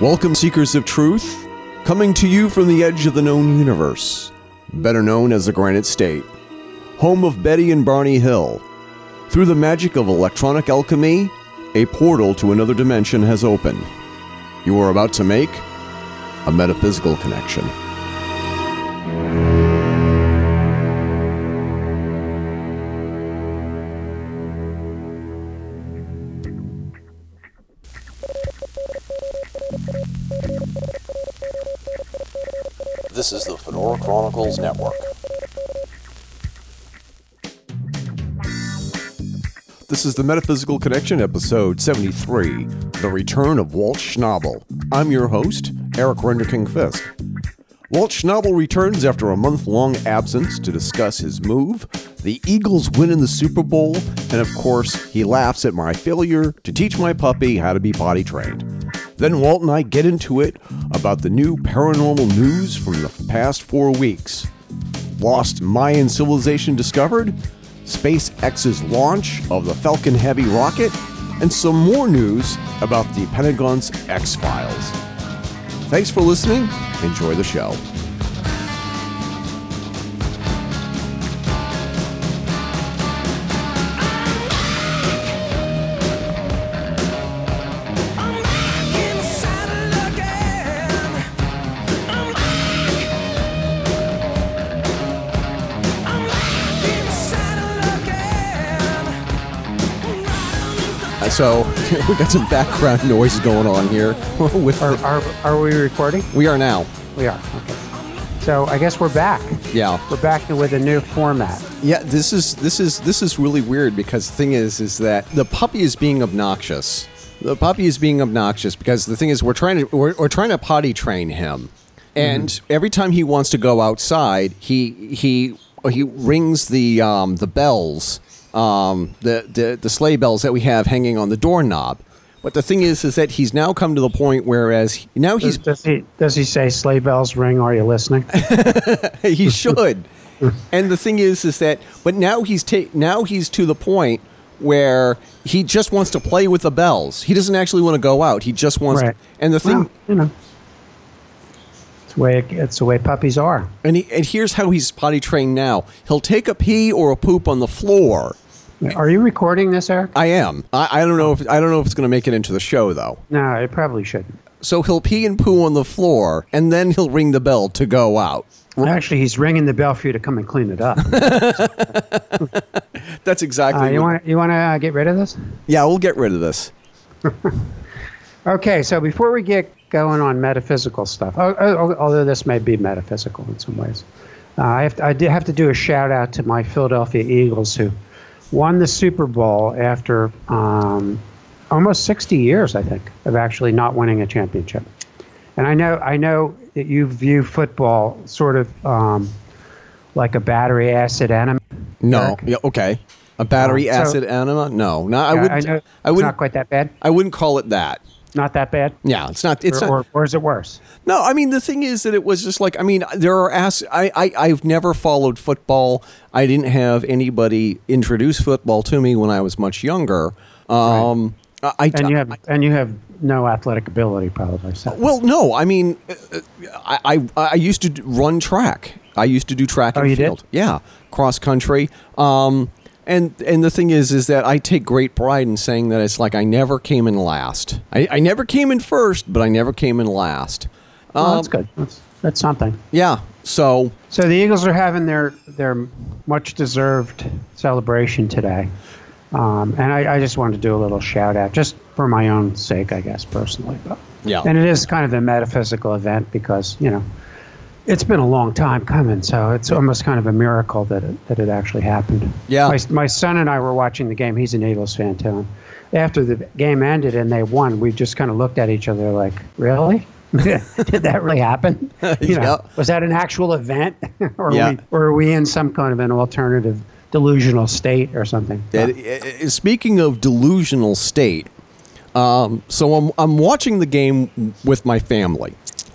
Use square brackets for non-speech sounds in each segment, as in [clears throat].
Welcome, seekers of truth, coming to you from the edge of the known universe, better known as the Granite State, home of Betty and Barney Hill. Through the magic of electronic alchemy, a portal to another dimension has opened. You are about to make a metaphysical connection. Chronicles Network. This is the Metaphysical Connection, episode 73 The Return of Walt Schnabel. I'm your host, Eric Renderking Fisk. Walt Schnabel returns after a month long absence to discuss his move, the Eagles win in the Super Bowl, and of course, he laughs at my failure to teach my puppy how to be potty trained. Then Walt and I get into it about the new paranormal news from the past four weeks. Lost Mayan civilization discovered, SpaceX's launch of the Falcon Heavy rocket, and some more news about the Pentagon's X Files. Thanks for listening. Enjoy the show. So [laughs] we got some background [laughs] noise going on here. [laughs] With Are, are, are we recording? we are now. We are. Okay. So I guess we're back. Yeah. We're back with a new format. Yeah, this is this is this is really weird because the thing is is that the puppy is being obnoxious. The puppy is being obnoxious because the thing is we're trying to we're, we're trying to potty train him, and every time he wants to go outside, he he he rings the um, the bells, um, the, the the sleigh bells that we have hanging on the doorknob. But the thing is, is that he's now come to the point whereas now he's Does, does he does he say sleigh bells ring? Are you listening? [laughs] he should. and the thing is, is that but now he's ta- now he's to the point where he just wants to play with the bells. He doesn't actually want to go out. He just wants. Right. and the thing, Well, you know, it's the way it's the way puppies are. and he, and here's how he's potty trained now. He'll take a pee or a poop on the floor. Are you recording this, Eric? I am. I, I don't know if I don't know if it's going to make it into the show though. No, it probably shouldn't. So he'll pee and poo on the floor, and then he'll ring the bell to go out. Actually, he's ringing the bell for you to come and clean it up. [laughs] That's exactly. Uh, you want you want to uh, get rid of this? yeah, we'll get rid of this. [laughs] Okay, so before we get going on metaphysical stuff, oh, oh, although this may be metaphysical in some ways, uh, I, have to, I did have to do a shout out to my Philadelphia Eagles who won the Super Bowl after um, almost 60 years, I think, of actually not winning a championship. And I know, I know that you view football sort of um, like a battery acid enema. No. Yeah. Okay. A battery Um, so- acid enema? No. No. I Yeah, wouldn't. I know I it's not wouldn't. quite that bad. I wouldn't call it that. Not that bad. Yeah. It's not. It's or, not. or, or is it worse? no. I mean, the thing is that it was just like. I mean, there are. As, I, I. I've never followed football. I didn't have anybody introduce football to me when I was much younger. Um. I. I And you have and you have no athletic ability, probably. So. well, no. I mean, uh, uh, I, I. I used to run track. I used to do track Oh, and you did? field. Yeah, cross country. Um, and and the thing is, is that I take great pride in saying that it's like I never came in last. I, I never came in first, but I never came in last. Well, that's Um, good. That's that's something. Yeah. So So the Eagles are having their their much deserved celebration today, um, and I, I just wanted to do a little shout out, just for my own sake, I guess personally. But Yeah. and it is kind of a metaphysical event because you know it's been a long time coming, so it's almost kind of a miracle that it, that it actually happened. Yeah. My, my son and I were watching the game. He's an Eagles fan too. After the game ended and they won, we just kind of looked at each other like, really? [laughs] Did that really happen? [laughs] You know, Yeah. Was that an actual event, [laughs] or, Yeah. are we, or are we in some kind of an alternative delusional state or something? It- it- speaking of delusional state, um, so I'm, I'm watching the game with my family,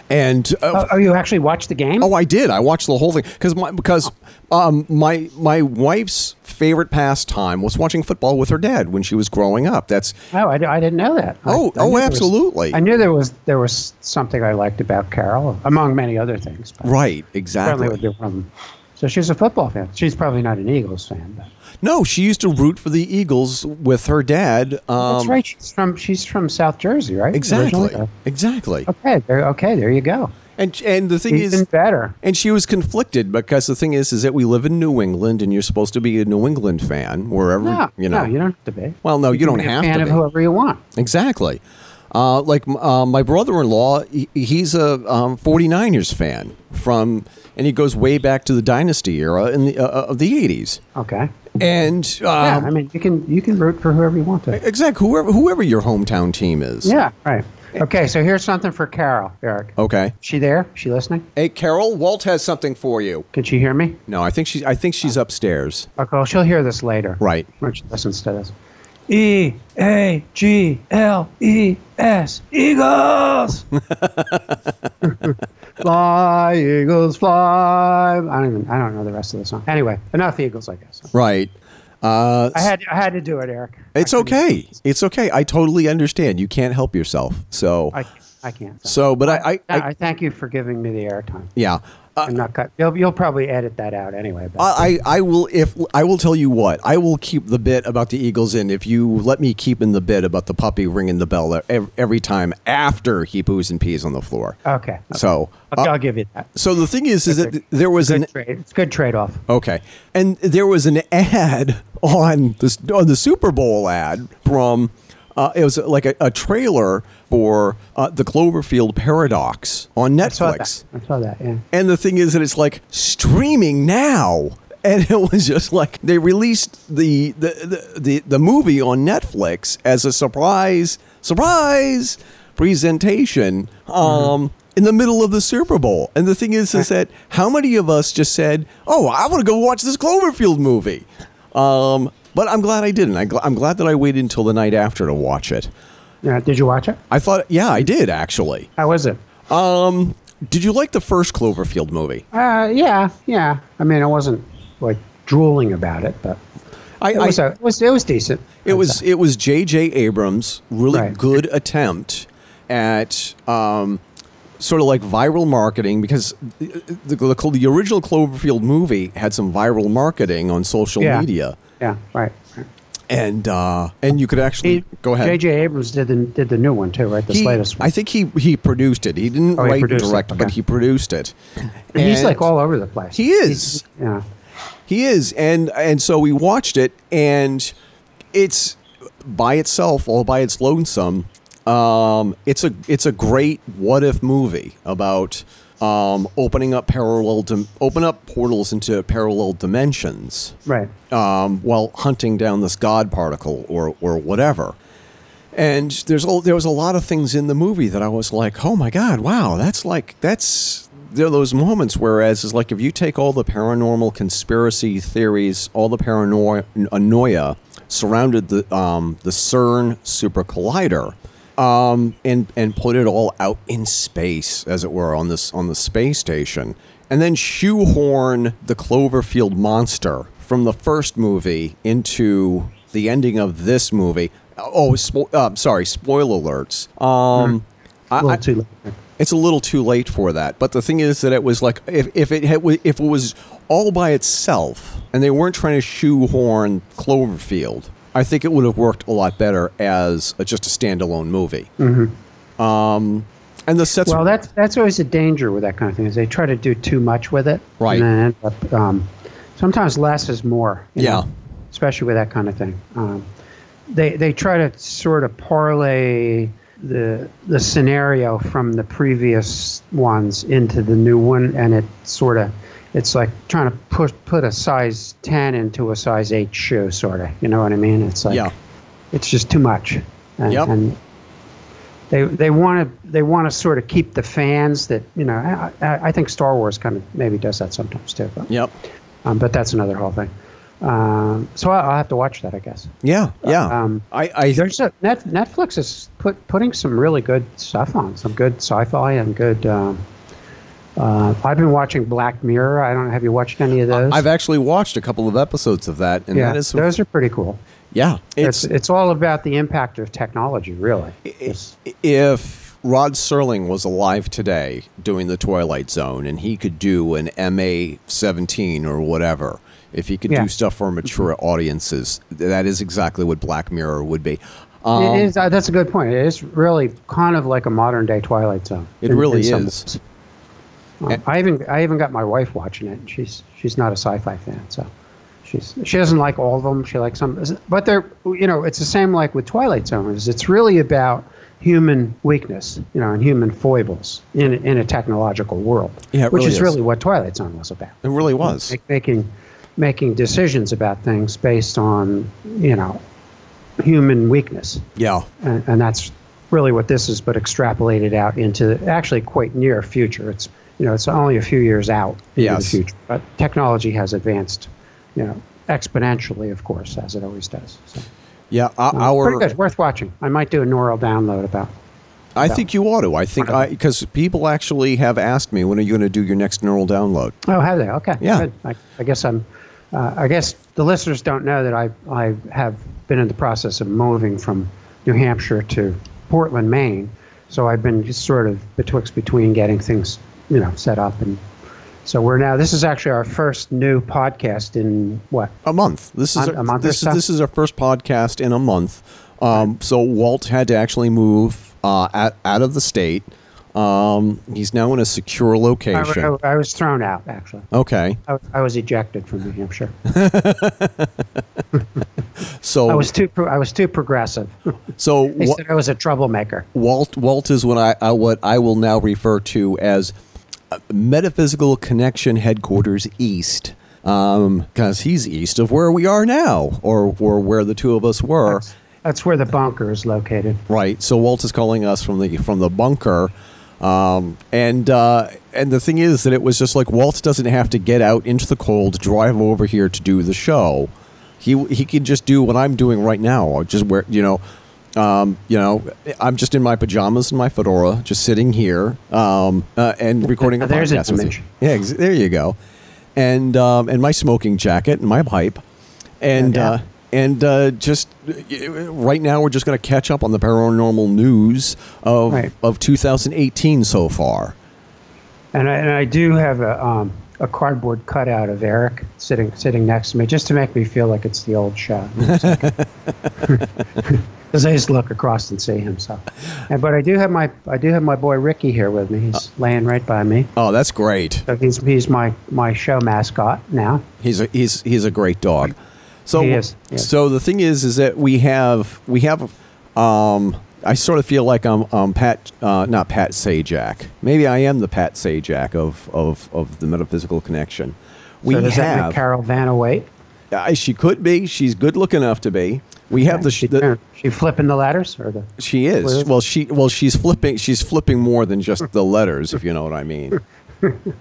And uh, Oh, oh, you actually watched the game? Oh, I did. I watched the whole thing because my because um, my my wife's favorite pastime was watching football with her dad when she was growing up. That's Oh, I, I didn't know that. Oh, I oh, knew there was- absolutely. I knew there was there was something I liked about Carol, among many other things. Right, exactly. would be one of them. So she's a football fan. She's probably not an Eagles fan. But No, she used to root for the Eagles with her dad. Um, that's right. She's from she's from South Jersey, right? Exactly, Originally? exactly. Okay. There, okay. There you go. And and the thing Even is, better. and she was conflicted because the thing is, is that we live in New England, and you're supposed to be a New England fan wherever No, you know. no, you don't have to be. Well, no, you, can don't have to be a fan to of whoever you want. Exactly. Uh, like uh, my brother-in-law, he, he's a um, 49ers fan from, and he goes way back to the dynasty era in the uh, of the 80s. Okay. And Yeah. um, I mean, you can you can root for whoever you want to. exactly whoever whoever your hometown team is. Yeah. Right. Okay. So here's something for Carol, Eric. Okay. She there? She listening? Hey, Carol, Walt has something for you. Can she hear me? No, I think she I think she's upstairs. Okay. Well, she'll hear this later. Right. When she listens to this. E A G L E S Eagles. [laughs] fly Eagles fly. I don't even I don't know the rest of the song. Anyway, enough Eagles, I guess. Right. Uh, I had I had to do it, Eric. it's okay. It's okay. I totally understand. You can't help yourself. So I I can't. so, but I I, I, I I thank you for giving me the airtime. yeah. Uh, I'm not cut. You'll, you'll probably edit that out anyway. But I, I will if I will tell you what I will keep the bit about the Eagles in if you let me keep in the bit about the puppy ringing the bell ev- every time after he poos and pees on the floor. okay. okay. So Okay, uh, I'll give you that. so the thing is is that there was an trade. It's a good trade off. okay and there was an ad [laughs] on this on the Super Bowl ad from uh, it was like a, a trailer for uh, the Cloverfield Paradox on Netflix. I saw. I saw that. Yeah. And the thing is that it's like streaming now. And it was just like they released the the, the, the, the movie on Netflix as a surprise surprise presentation um, in the middle of the Super Bowl. And the thing is is that how many of us just said, "Oh, I want to go watch this Cloverfield movie." Um, but I'm glad I didn't. I gl- I'm glad that I waited until the night after to watch it. Yeah. Did you watch it? I thought, yeah, I did actually. How was it? Um, did you like the first Cloverfield movie? Uh, yeah, yeah. I mean, I wasn't like drooling about it, but I, it was, I, a, it was it was decent. it was it was J.J. Abrams' really Right. good attempt at um, sort of like viral marketing because the, the, the, the original Cloverfield movie had some viral marketing on social Yeah. media, Yeah. Right. right. and uh, and you could actually He, go ahead. J.J. Abrams did the did the new one too, right? The He- latest one. I think he he produced it. He didn't Oh, he write and produced it, direct, but he produced it. And he's like all over the place. He is. Yeah. He is, and and so we watched it, and it's by itself, all by its lonesome. Um, it's a it's a great what if movie about um, opening up parallel dim- open up portals into parallel dimensions Right. um, while hunting down this god particle or or whatever. And there's a, there was a lot of things in the movie that I was like, oh my god, wow, that's like that's there are those moments. Whereas it's like if you take all the paranormal conspiracy theories, all the paranoia surrounded the um, the CERN super collider. Um, and and put it all out in space, as it were, on this on the space station, and then shoehorn the Cloverfield monster from the first movie into the ending of this movie. Oh, spo- uh, sorry, spoiler alerts. Um, I- A I- too late. it's a little too late for that. But the thing is that it was like if, if it had, if it was all by itself and they weren't trying to shoehorn Cloverfield, I think it would have worked a lot better as a, just a standalone movie. Mm-hmm. Um, and the sets. Well, that's that's always a danger with that kind of thing. Is they try to do too much with it, Right. And up, um, sometimes less is more. you Yeah. know, especially with that kind of thing. Um, they they try to sort of parlay the the scenario from the previous ones into the new one, and it sort of it's like trying to push put a size ten into a size eight shoe, sort of. You know what I mean? It's like yeah. it's just too much. And, Yep. and they they want to they want to sort of keep the fans that you know. I, I, I think Star Wars kind of maybe does that sometimes too. But, Yep. um, but that's another whole thing. Um, so I'll, I'll have to watch that, I guess. Yeah, yeah. Um, I, I There's a net, Netflix is put putting some really good stuff on, some good sci-fi and good. Um, uh, I've been watching Black Mirror. I don't know. Have you watched any of those? I've actually watched a couple of episodes of that, and yeah, that is those are pretty cool. yeah. It's It's, it's all about the impact of technology, really. i- if Rod Serling was alive today doing the Twilight Zone, and he could do an MA seventeen or whatever, if he could Yeah. do stuff for mature audiences, that is exactly what Black Mirror would be. Um, it is, uh, that's a good point. It is really kind of like a modern day Twilight Zone. It in- really in is. ways. Um, I even I even got my wife watching it. and She's she's not a sci-fi fan, so she's she doesn't like all of them. She likes some, but they're you know it's the same like with Twilight Zone. Is it's really about human weakness, you know, and human foibles in in a technological world. Yeah, which really is is. really what Twilight Zone was about. it really was. Make, making making decisions about things based on you know human weakness Yeah, and, and that's really what this is, but extrapolated out into actually quite near future. It's you know it's only a few years out Yes. the future, but technology has advanced, you know, exponentially, of course, as it always does. So, yeah. uh, our pretty good, worth watching. I might do a neural download about. I think you ought to. I think I because people actually have asked me when are you going to do your next neural download. Oh, have they? Okay, Yeah. I, I guess I'm. Uh, I guess the listeners don't know that I I have been in the process of moving from New Hampshire to Portland, Maine. So I've been just sort of betwixt between getting things, you know, set up and. So we're now. This is actually our first new podcast in what? A month. This is A- a month this this is our first podcast in a month. Um, so Walt had to actually move uh, out, out of the state. Um, he's now in a secure location. I- I was thrown out actually. Okay, I, was- I was ejected from New Hampshire. [laughs] so I was too. pro- I was too progressive. so They said I was a troublemaker. Walt Walt is what I uh, what I will now refer to as Metaphysical Connection Headquarters East, because he's east of where we are now, or or where the two of us were. That's, that's where the bunker is located. Right. So Walt is calling us from the from the bunker. Um, and uh, and the thing is that it was just like Walt doesn't have to get out into the cold, drive over here to do the show. He he can just do what I'm doing right now, or just where you know, um, you know, I'm just in my pajamas and my fedora, just sitting here um, uh, and recording a There's podcast with you. Yeah, ex- there you go. And um, and my smoking jacket and my pipe, and Yeah. uh, and uh, just uh, right now we're just going to catch up on the paranormal news of Right. of 2018 so far. And I, and I do have a um, a cardboard cutout of Eric sitting sitting next to me, just to make me feel like it's the old show. [laughs] Because I just look across and see him. So, and, but I do have my I do have my boy Ricky here with me. He's laying right by me. Oh, that's great. So he's he's my my show mascot now. He's a he's he's a great dog. So He is, yes. so the thing is is that we have we have um I sort of feel like I'm um Pat uh, not Pat Sajak. Maybe I am the Pat Sajak of of of the metaphysical connection. We so does that have make Carol Vanna White? uh, she could be. She's good looking enough to be. We have the, she, the she flipping the ladders or the She is. Well- Well, she well she's flipping she's flipping more than just the letters, if you know what I mean. [laughs]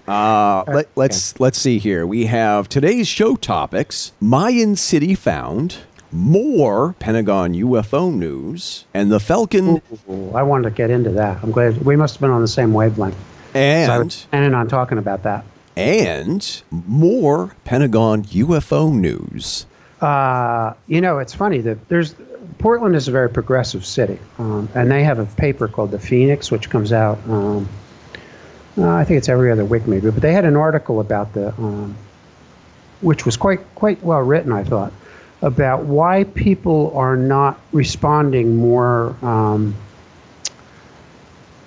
Uh, let, let's let's see here. We have today's show topics: Mayan city found, more Pentagon UFO news, and the Falcon, Ooh, I wanted to get into that. I'm glad we must have been on the same wavelength. And planning on talking about that. and more Pentagon UFO news. Uh, you know, it's funny that there's Portland is a very progressive city, um, and they have a paper called the Phoenix, which comes out. Um, uh, I think it's every other week, maybe, but they had an article about the, um, which was quite quite well written, I thought, about why people are not responding more. Um,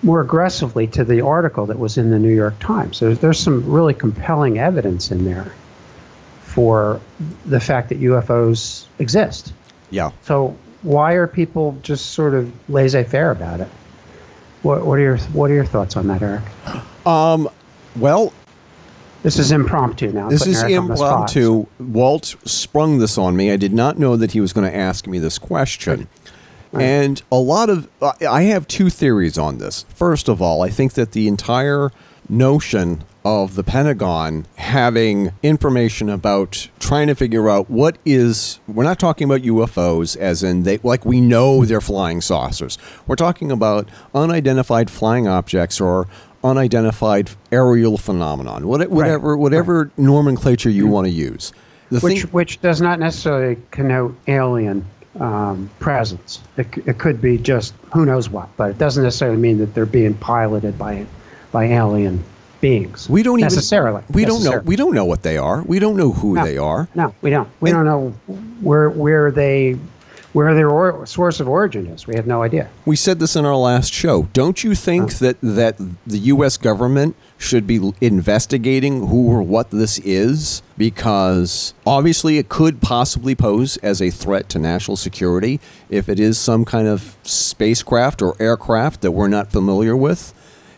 more aggressively to the article that was in the New York Times. There's, there's some really compelling evidence in there for the fact that UFOs exist. Yeah. So why are people just sort of laissez-faire about it? What, what are your What are your thoughts on that, Eric? Um. Well, This is impromptu now. This is Eric on the spot. impromptu. Walt sprung this on me. I did not know that he was going to ask me this question. And a lot of, I- I have two theories on this. First of all, I think that the entire notion of the Pentagon having information about trying to figure out what is. We're not talking about UFOs, as in they like we know they're flying saucers. We're talking about unidentified flying objects or unidentified aerial phenomenon. What, whatever right. whatever right. nomenclature you want to use. The which thing, which does not necessarily connote alien um, presence. It, it could be just who knows what, but it doesn't necessarily mean that they're being piloted by by alien beings. We don't necessarily. Even, we necessarily. don't know. We don't know what they are. We don't know who no, they are. No, we don't. We and, don't know where where they where their or, source of origin is. We have no idea. We said this in our last show. Don't you think that that the U.S. government should be investigating who or what this is? Because obviously, it could possibly pose as a threat to national security if it is some kind of spacecraft or aircraft that we're not familiar with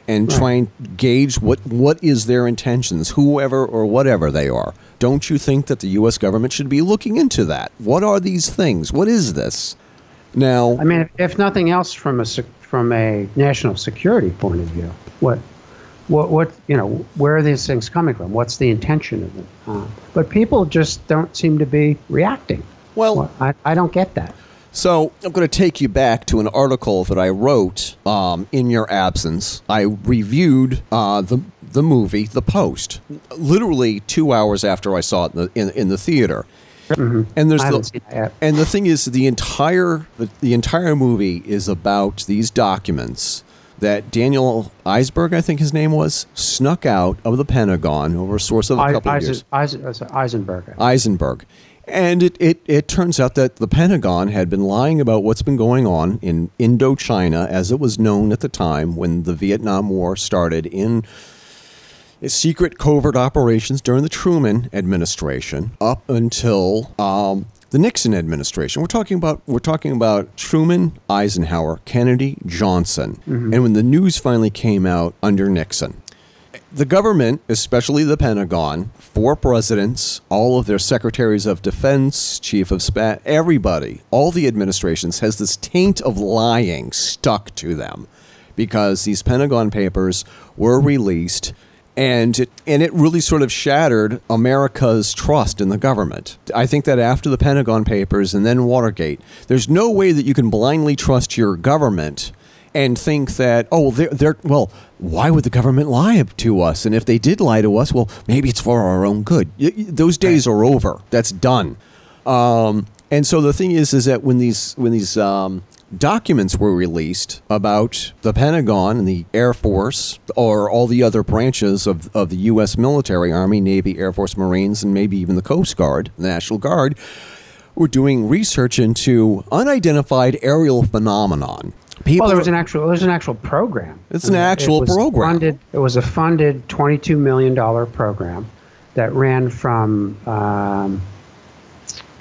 and right. try and gauge what, what is their intentions, whoever or whatever they are. Don't you think that the U.S. government should be looking into that? What are these things? What is this? Now, I mean, if nothing else, from a from a national security point of view, what what what you know, where are these things coming from? What's the intention of them? Uh, but people just don't seem to be reacting. Well, well I, I don't get that. So I'm going to take you back to an article that I wrote um, in your absence. I reviewed uh, the the movie The Post, literally two hours after I saw it in the, in, in the theater. Mm-hmm. And there's the, and the thing is the entire the, the entire movie is about these documents that Daniel Ellsberg, I think his name was, snuck out of the Pentagon over a source of a couple I, of years. Eisenberg. Eisenberg. And it, it, it turns out that the Pentagon had been lying about what's been going on in Indochina, as it was known at the time when the Vietnam War started in secret covert operations during the Truman administration up until um, the Nixon administration. We're talking about we're talking about Truman, Eisenhower, Kennedy, Johnson, mm-hmm. and when the news finally came out under Nixon, the government, especially the Pentagon, four presidents, all of their secretaries of defense, chief of staff, everybody, all the administrations has this taint of lying stuck to them because these Pentagon papers were released and it, and it really sort of shattered America's trust in the government. I think that after the Pentagon papers and then Watergate, there's no way that you can blindly trust your government and think that oh they're, they're well why would the government lie to us? And if they did lie to us well maybe it's for our own good. Those days are over. That's done. Um, and so the thing is is that when these when these um, documents were released about the Pentagon and the Air Force or all the other branches of, of the U.S. military, Army, Navy, Air Force, Marines, and maybe even the Coast Guard, the National Guard, were doing research into unidentified aerial phenomenon. People well, there was an actual there's an actual program. It's an actual it program. Funded, it was a funded $22 million program that ran from, um,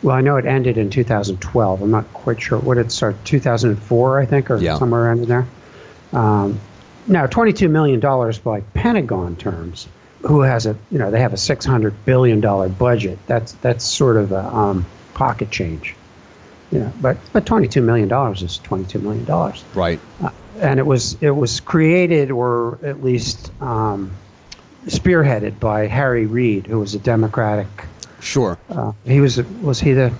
well, I know it ended in 2012. I'm not quite sure what it started, 2004, I think, or yeah. somewhere around there. Um, now, $22 million by Pentagon terms, who has a, you know, they have a $600 billion budget. That's, that's sort of a um, pocket change. Yeah, but but twenty two million dollars is twenty two million dollars. Right. Uh, and it was it was created or at least um, spearheaded by Harry Reid, who was a Democratic. Sure. Uh, he was was he the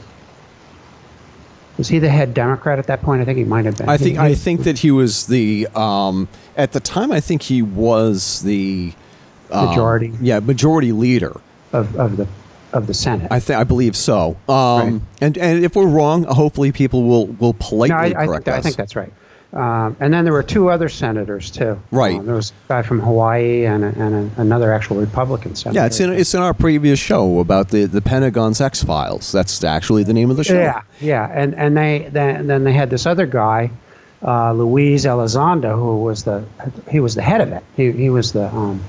was he the head Democrat at that point? I think he might have been. I think I think that he was the um, at the time. I think he was the um, majority. Yeah, majority leader of, of the of the Senate. I think I believe so. Um, right. And and if we're wrong, hopefully people will will politely no, I, I correct think, us. I think that's right. Um, and then there were two other senators too. Right. Um, there was a guy from Hawaii and, a, and a, another actual Republican senator. Yeah, it's in it's in our previous show about the, the Pentagon's X Files. That's actually the name of the show. Yeah, yeah, and and they then then they had this other guy, uh, Luis Elizondo, who was the he was the head of it. He he was the um,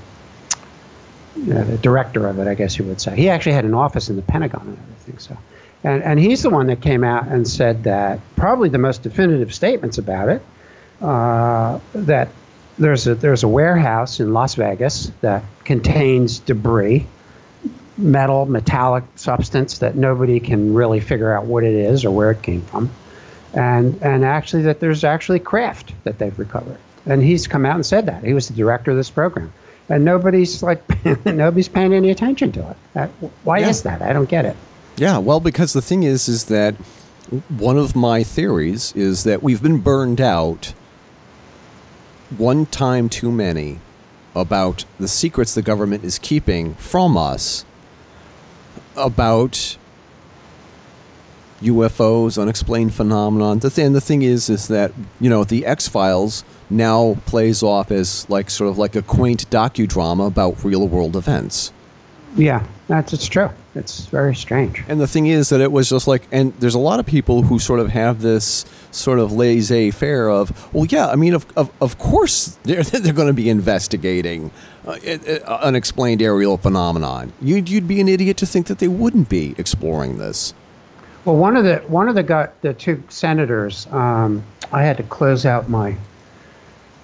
the director of it, I guess you would say. He actually had an office in the Pentagon and everything. So, and and he's the one that came out and said that probably the most definitive statements about it. Uh, that there's a there's a warehouse in Las Vegas that contains debris, metal, metallic substance that nobody can really figure out what it is or where it came from, and and actually that there's actually craft that they've recovered. And he's come out and said that he was the director of this program and nobody's like [laughs] nobody's paying any attention to it. Uh, why Yeah. is that? I don't get it. Yeah, well, because the thing is, is that one of my theories is that we've been burned out one time too many about the secrets the government is keeping from us about UFOs, unexplained phenomenon. The thing, the thing is, is that you know the X Files now plays off as like sort of like a quaint docudrama about real world events. Yeah, that's it's true. It's very strange. And the thing is that it was just like, and there's a lot of people who sort of have this sort of laissez faire of, well, yeah, I mean, of, of, of course they're, [laughs] they're going to be investigating uh, it- unexplained aerial phenomenon. You'd, you'd be an idiot to think that they wouldn't be exploring this. Well, one of the one of the got the two senators. Um, I had to close out my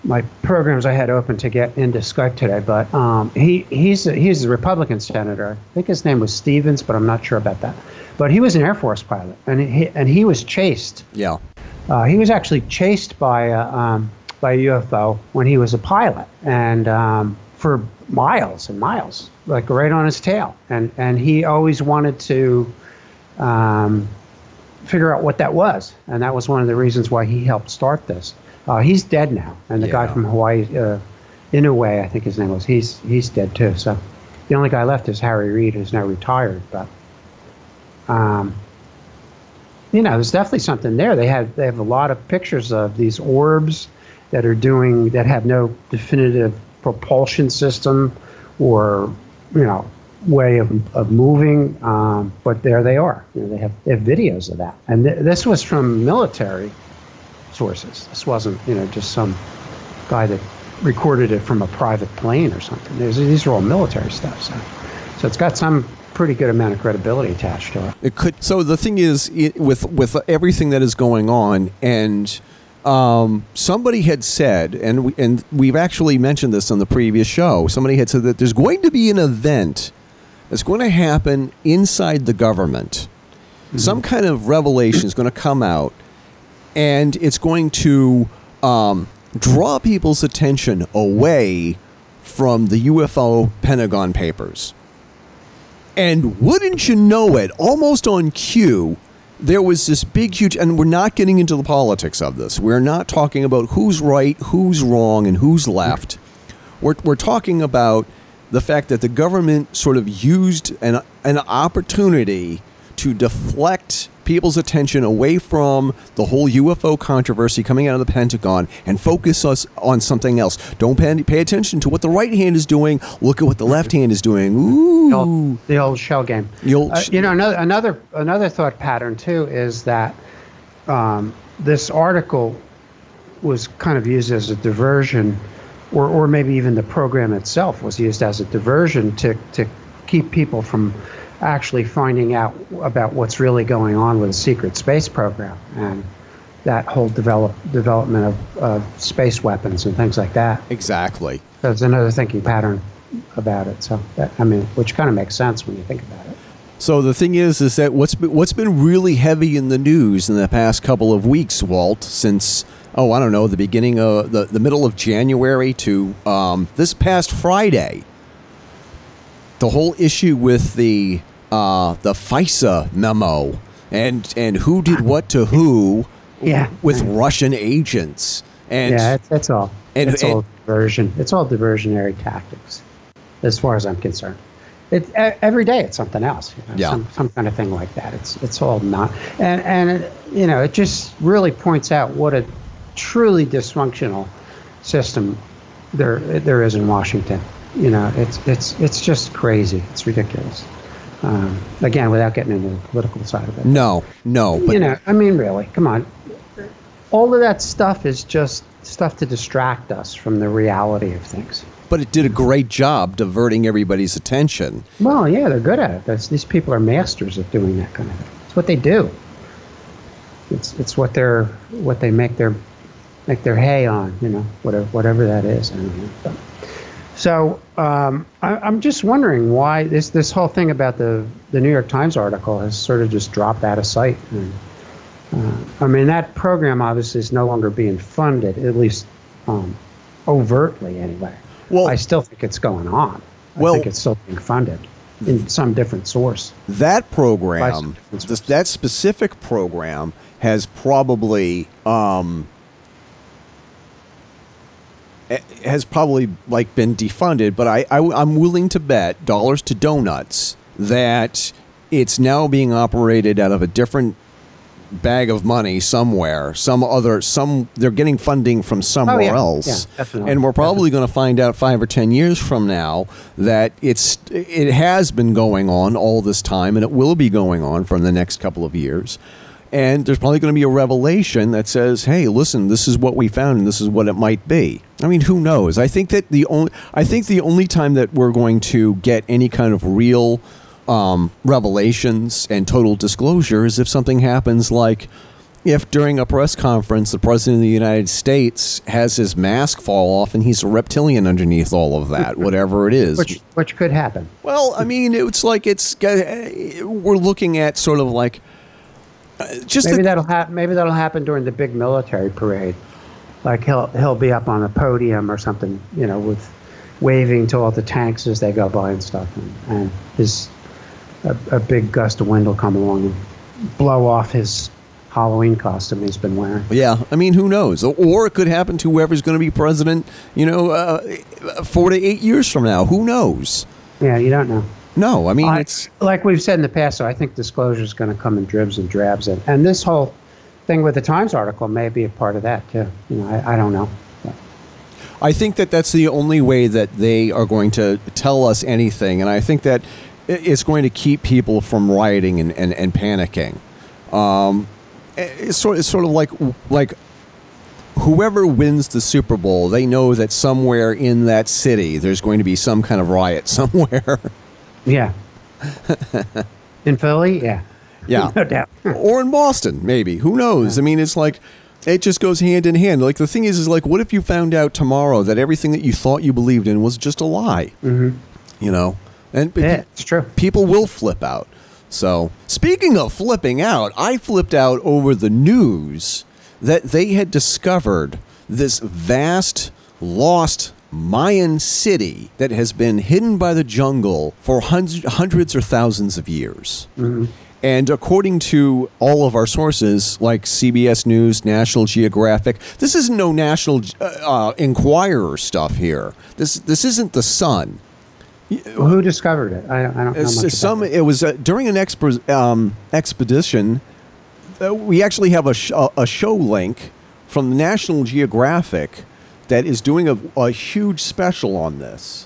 my programs I had open to get into Skype today, but um, he he's a, he's a Republican senator. I think his name was Stevens, but I'm not sure about that. But he was an Air Force pilot, and he and he was chased. Yeah. Uh, he was actually chased by a, um, by a UFO when he was a pilot, and um, for miles and miles, like right on his tail. And and he always wanted to um, figure out what that was, and that was one of the reasons why he helped start this. Uh, he's dead now, and the guy from Hawaii, uh, Inouye, I think his name was, he's he's dead too. So the only guy left is Harry Reid, who's now retired. But um, you know, there's definitely something there. They have they have a lot of pictures of these orbs that are doing that have no definitive propulsion system or you know way of, of moving, um, but there they are. You know, they have they have videos of that, and th- this was from military sources. This wasn't you know just some guy that recorded it from a private plane or something. These these are all military stuff. So, so it's got some pretty good amount of credibility attached to it. It could. So the thing is, it, with with everything that is going on, and um, somebody had said, and we, and we've actually mentioned this on the previous show. Somebody had said that there's going to be an event that's going to happen inside the government. Some kind of revelation is going to come out, and it's going to um, draw people's attention away from the UFO Pentagon papers. And wouldn't you know it, almost on cue, there was this big, huge, and we're not getting into the politics of this. We're not talking about who's right, who's wrong, and who's left. We're, we're talking about the fact that the government sort of used an, an opportunity to deflect people's attention away from the whole UFO controversy coming out of the Pentagon and focus us on something else. Don't pay, pay attention to what the right hand is doing. Look at what the left hand is doing. Ooh. The old, the old shell game. The old Uh, you know, another another another thought pattern too is that um, this article was kind of used as a diversion, or or maybe even the program itself was used as a diversion to to keep people from actually finding out about what's really going on with the secret space program and that whole develop development of, of space weapons and things like that. Exactly. There's another thinking pattern about it. So that, I mean, which kind of makes sense when you think about it. So the thing is, is that what's been, what's been really heavy in the news in the past couple of weeks, Walt, since oh I don't know the beginning of the, the middle of January to um, this past Friday, the whole issue with the uh, the FISA memo and and who did what to who, Yeah. with Russian agents and yeah, it's, it's all. and- it's all diversion. It's all diversionary tactics, as far as I'm concerned. It every day it's something else. You know, Yeah. Some some kind of thing like that. It's it's all not. And and it, you know it just really points out what a truly dysfunctional system there there is in Washington. You know, it's it's it's just crazy. It's ridiculous. Um, again, without getting into the political side of it. no no but you know, I mean, really, come on. All of that stuff is just stuff to distract us from the reality of things. but it did a great job diverting everybody's attention. Well, yeah, they're good at it. That's, these people are masters at doing that kind of thing. It's what they do. It's it's what they're what they make their make their hay on. You know, whatever whatever that is. I don't know. But- so um, I, I'm just wondering why this this whole thing about the the New York Times article has sort of just dropped out of sight. And, uh, I mean, that program obviously is no longer being funded, at least um, overtly anyway. Well- I still think it's going on. Well- I think it's still being funded in some different source. that program, By some this, that specific program, has probably um, Eh, has probably like been defunded. But I, I I'm willing to bet dollars to donuts that it's now being operated out of a different bag of money somewhere some other some they're getting funding from somewhere Oh, yeah. else Yeah, and we're probably going to find out five or ten years from now that it's it has been going on all this time and it will be going on for the next couple of years and there's probably going to be a revelation that says hey listen this is what we found and this is what it might be i mean who knows i think that the only i think the only time that we're going to get any kind of real um, revelations and total disclosure is if something happens like if during a press conference the president of the United States has his mask fall off and he's a reptilian underneath all of that, [laughs] whatever it is. Which which could happen. well, I mean, it's like it's uh, we're looking at sort of like uh, just Maybe the- that'll happen. Maybe that'll happen during the big military parade. Like he'll he'll be up on a podium or something, you know, with waving to all the tanks as they go by and stuff, and, and his a, a big gust of wind will come along and blow off his Halloween costume he's been wearing. Yeah, I mean, who knows? Or it could happen to whoever's going to be president, you know, uh, four to eight years from now. Who knows? Yeah, you don't know. No, I mean, I- it's like we've said in the past, so I think disclosure is going to come in dribs and drabs, and, and this whole thing with the Times article may be a part of that too. You know, I, I don't know. I think that that's the only way that they are going to tell us anything, and I think that it's going to keep people from rioting and, and, and panicking. Um, it's sort it's sort of like like whoever wins the Super Bowl, they know that somewhere in that city there's going to be some kind of riot [laughs] somewhere. Yeah. [laughs] in Philly, yeah, yeah, [laughs] no doubt. [laughs] or in Boston, maybe. Who knows? I mean, it's like it just goes hand in hand. Like the thing is, is like, what if you found out tomorrow that everything that you thought you believed in was just a lie? Mm-hmm. You know, and yeah, it's true. people will flip out. So, speaking of flipping out, I flipped out over the news that they had discovered this vast, lost Mayan city that has been hidden by the jungle for hundreds, hundreds or thousands of years. And according to all of our sources, like CBS News, National Geographic, this isn't no National uh, uh, Enquirer stuff here. This this isn't the Sun. Well, who discovered it? I don't, I don't know It's- much about some it. it was uh, during an expo- um, expedition. Uh, we actually have a, sh- a, a show link from the National Geographic that is doing a, a huge special on this,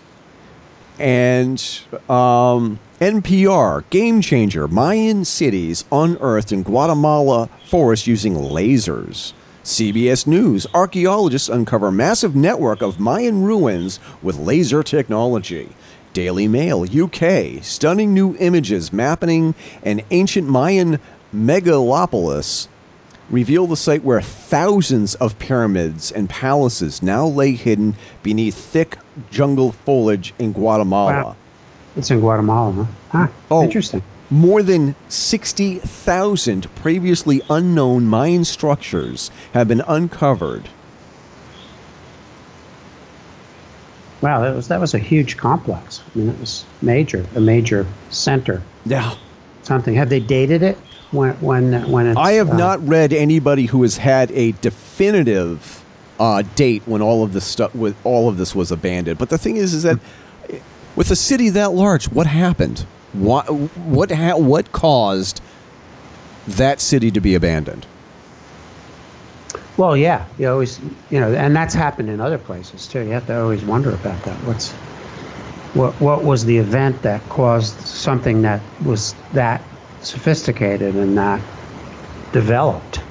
and um, NPR Game Changer: Mayan cities unearthed in Guatemala forest using lasers. CBS News archaeologists uncover massive network of Mayan ruins with laser technology. Daily Mail UK stunning new images mapping an ancient Mayan megalopolis reveal the site where thousands of pyramids and palaces now lay hidden beneath thick jungle foliage in Guatemala. Wow. It's in Guatemala, huh? Huh. Oh. Interesting. More than 60,000 previously unknown Mayan structures have been uncovered. Wow, that was that was a huge complex. I mean, it was major, a major center. Yeah. Something. Have they dated it? When when when it's, I have uh, not read anybody who has had a definitive uh, date when all of this stuff with all of this was abandoned. But the thing is, is that with a city that large, what happened? What what ha- what caused that city to be abandoned? Well, yeah, you always, you know, and that's happened in other places too. You have to always wonder about that. What's, what, what was the event that caused something that was that sophisticated and that developed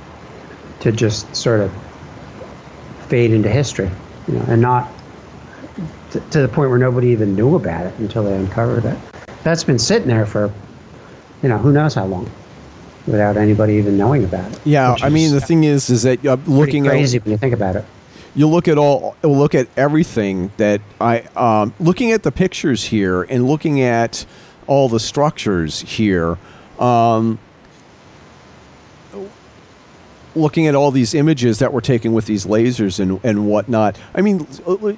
to just sort of fade into history, you know, and not to, to the point where nobody even knew about it until they uncovered it. That's been sitting there for, you know, who knows how long, without anybody even knowing about it. Yeah, I mean the thing is, is that uh, looking at crazy when you think about it. you look at all look at everything that I um, looking at the pictures here and looking at all the structures here. Um, looking at all these images that we're taking with these lasers and and whatnot. I mean,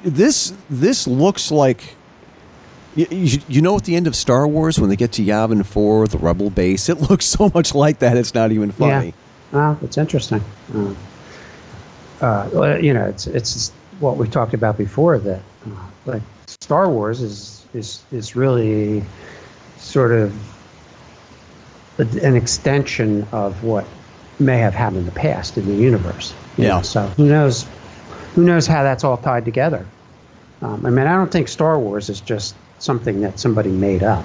this this looks like. You, you know, at the end of Star Wars, when they get to Yavin 4, the Rebel base, it [laughs] looks so much like that. It's not even funny. Yeah. Well, it's interesting. Uh, uh, you know, it's it's what we talked about before that, uh, like Star Wars is is is really sort of an extension of what may have happened in the past in the universe. Yeah. Know? So who knows? Who knows how that's all tied together? Um, I mean, I don't think Star Wars is just something that somebody made up.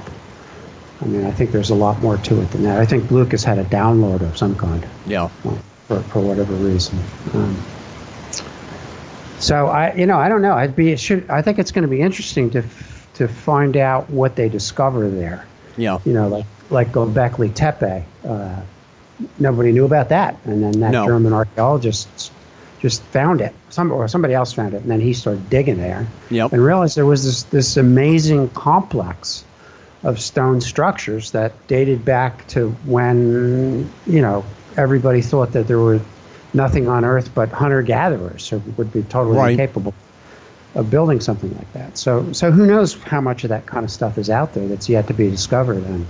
I mean, I think there's a lot more to it than that. I think Lucas had a download of some kind. Yeah. For, for whatever reason. Um, so I, you know, I don't know. I'd be. It should. I think it's going to be interesting to to find out what they discover there. Yeah. You know, like like Göbekli Tepe. Uh, nobody knew about that, and then that No. German archaeologist just found it. Some or somebody else found it, and then he started digging there Yep. and realized there was this this amazing complex of stone structures that dated back to when you know everybody thought that there were nothing on Earth but hunter gatherers who would be totally Right. incapable of building something like that. So so who knows how much of that kind of stuff is out there that's yet to be discovered and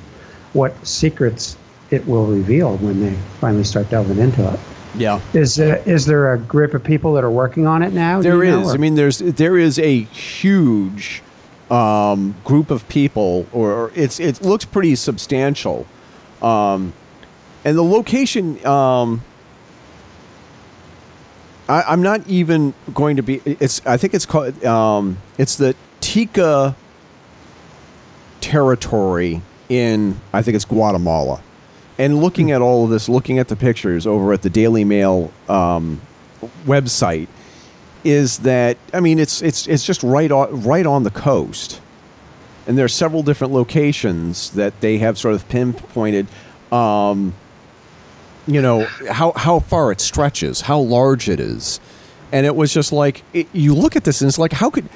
what secrets it will reveal when they finally start delving into it. Yeah. Is uh, is there a group of people that are working on it now? There is. know, I mean, there's there is a huge um, group of people, or, or it's it looks pretty substantial, um, and the location. Um, I, I'm not even going to be. It's. I think it's called. Um, it's the Tikal territory in. I think it's Guatemala. And looking at all of this, looking at the pictures over at the Daily Mail um, website, is that I mean it's it's it's just right on right on the coast, and there are several different locations that they have sort of pinpointed. Um, you know how how far it stretches, how large it is, and it was just like it, you look at this and it's like how could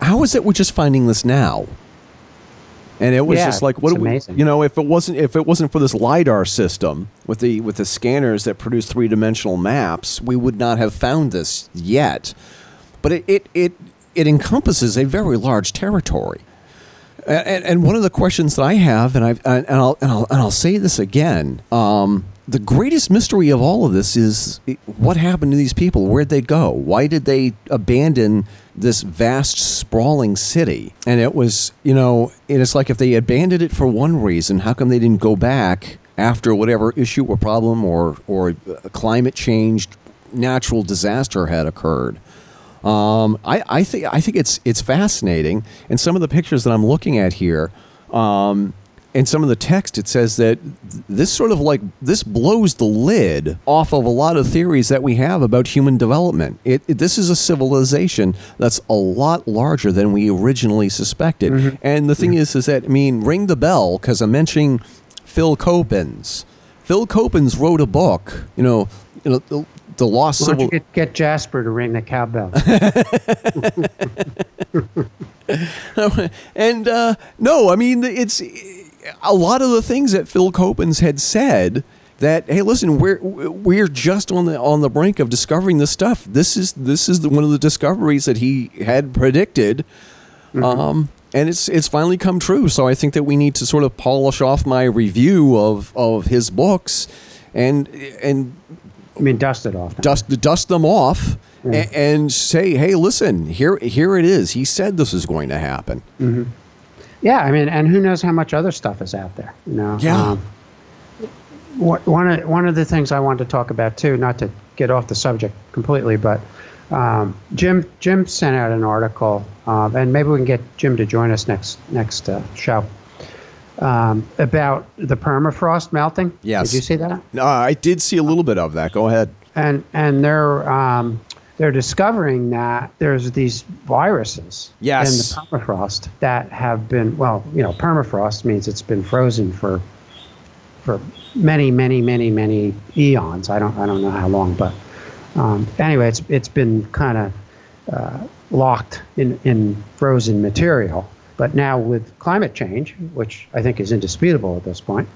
how is it we're just finding this now? And it was Yeah, just like what do we, amazing. you know if it wasn't if it wasn't for this lidar system with the with the scanners that produce three dimensional maps, we would not have found this yet. But it it it, it encompasses a very large territory. And, and one of the questions that I have, and I and I'll and I'll, and I'll say this again, um, the greatest mystery of all of this is what happened to these people. Where'd they go? Why did they abandon this vast, sprawling city? And it was, you know, it's like if they abandoned it for one reason, how come they didn't go back after whatever issue or problem or or climate change, natural disaster had occurred? Um, I, I think I think it's it's fascinating, and some of the pictures that I'm looking at here, um, and some of the text, it says that this sort of like this blows the lid off of a lot of theories that we have about human development. It, it- this is a civilization that's a lot larger than we originally suspected. And the thing is, is that I mean, ring the bell because I'm mentioning Phil Coppens. Phil Coppens wrote a book. You know, you know the, the lost Why civil. you get, get Jasper to ring the cowbell? [laughs] [laughs] and uh, no, I mean it's a lot of the things that Phil Coppens had said. That hey, listen, we're we're just on the on the brink of discovering this stuff. This is this is the, one of the discoveries that he had predicted, um, and it's it's finally come true. So I think that we need to sort of polish off my review of of his books, and and I mean, dust it off. dust dust them off Yeah. a- and say, hey, listen, here here it is. He said this is going to happen. Yeah, I mean, and who knows how much other stuff is out there? You know. Yeah. Um, one of one of the things I wanted to talk about too, not to get off the subject completely, but um, Jim Jim sent out an article, um, and maybe we can get Jim to join us next next uh, show um, about the permafrost melting. Yes. Did you see that? No, I did see a little bit of that. Go ahead. and and they're um, they're discovering that there's these viruses Yes. in the permafrost that have been well, you know, permafrost means it's been frozen for for many, many, many, many eons. I don't I don't know how long, but um, anyway, it's it's been kind of uh, locked in in frozen material. But now with climate change, which I think is indisputable at this point,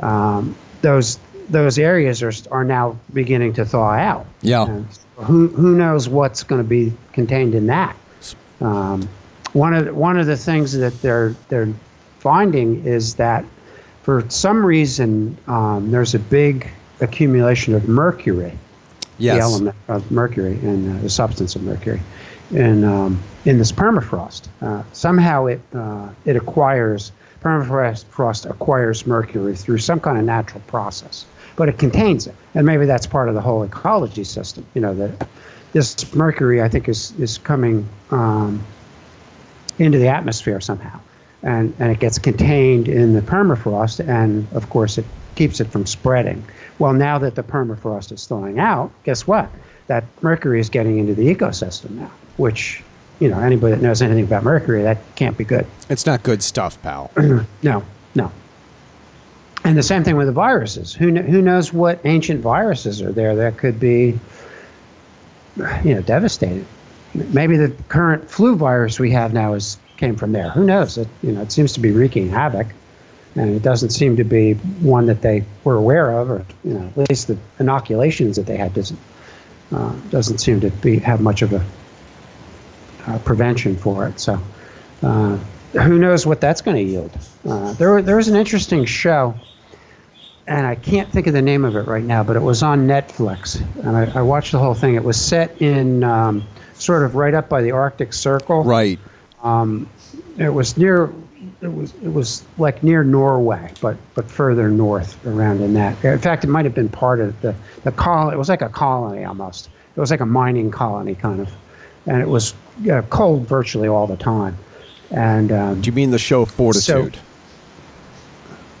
um, those those areas are are now beginning to thaw out. Yeah. And who who knows what's going to be contained in that? Um, one of the, one of the things that they're they're finding is that for some reason um, there's a big accumulation of mercury, Yes. the element of mercury and uh, the substance of mercury, in um, in this permafrost. Uh, somehow it uh, it acquires permafrost frost acquires mercury through some kind of natural process, but it contains it, and maybe that's part of the whole ecology system. You know that this mercury I think is is coming um, into the atmosphere somehow, and and it gets contained in the permafrost, and of course it keeps it from spreading. Well, now that the permafrost is thawing out, guess what? That mercury is getting into the ecosystem now, which you know anybody that knows anything about mercury, that can't be good. It's not good stuff, pal. [clears throat] No, no. And the same thing with the viruses. Who kn- who knows what ancient viruses are there that could be, you know, devastating. Maybe the current flu virus we have now is came from there. Who knows? It you know it seems to be wreaking havoc, and it doesn't seem to be one that they were aware of, or you know at least the inoculations that they had doesn't uh, doesn't seem to be have much of a uh, prevention for it. So. Uh, who knows what that's going to yield? Uh, there, there was an interesting show, and I can't think of the name of it right now, but it was on Netflix, and I, I watched the whole thing. It was set in um, sort of right up by the Arctic Circle. Right. It was near, it was it was like near Norway, but but further north around in that. In fact, it might have been part of the the col. It was like a colony almost. It was like a mining colony kind of, and it was uh, cold virtually all the time. And um, Do you mean the show Fortitude?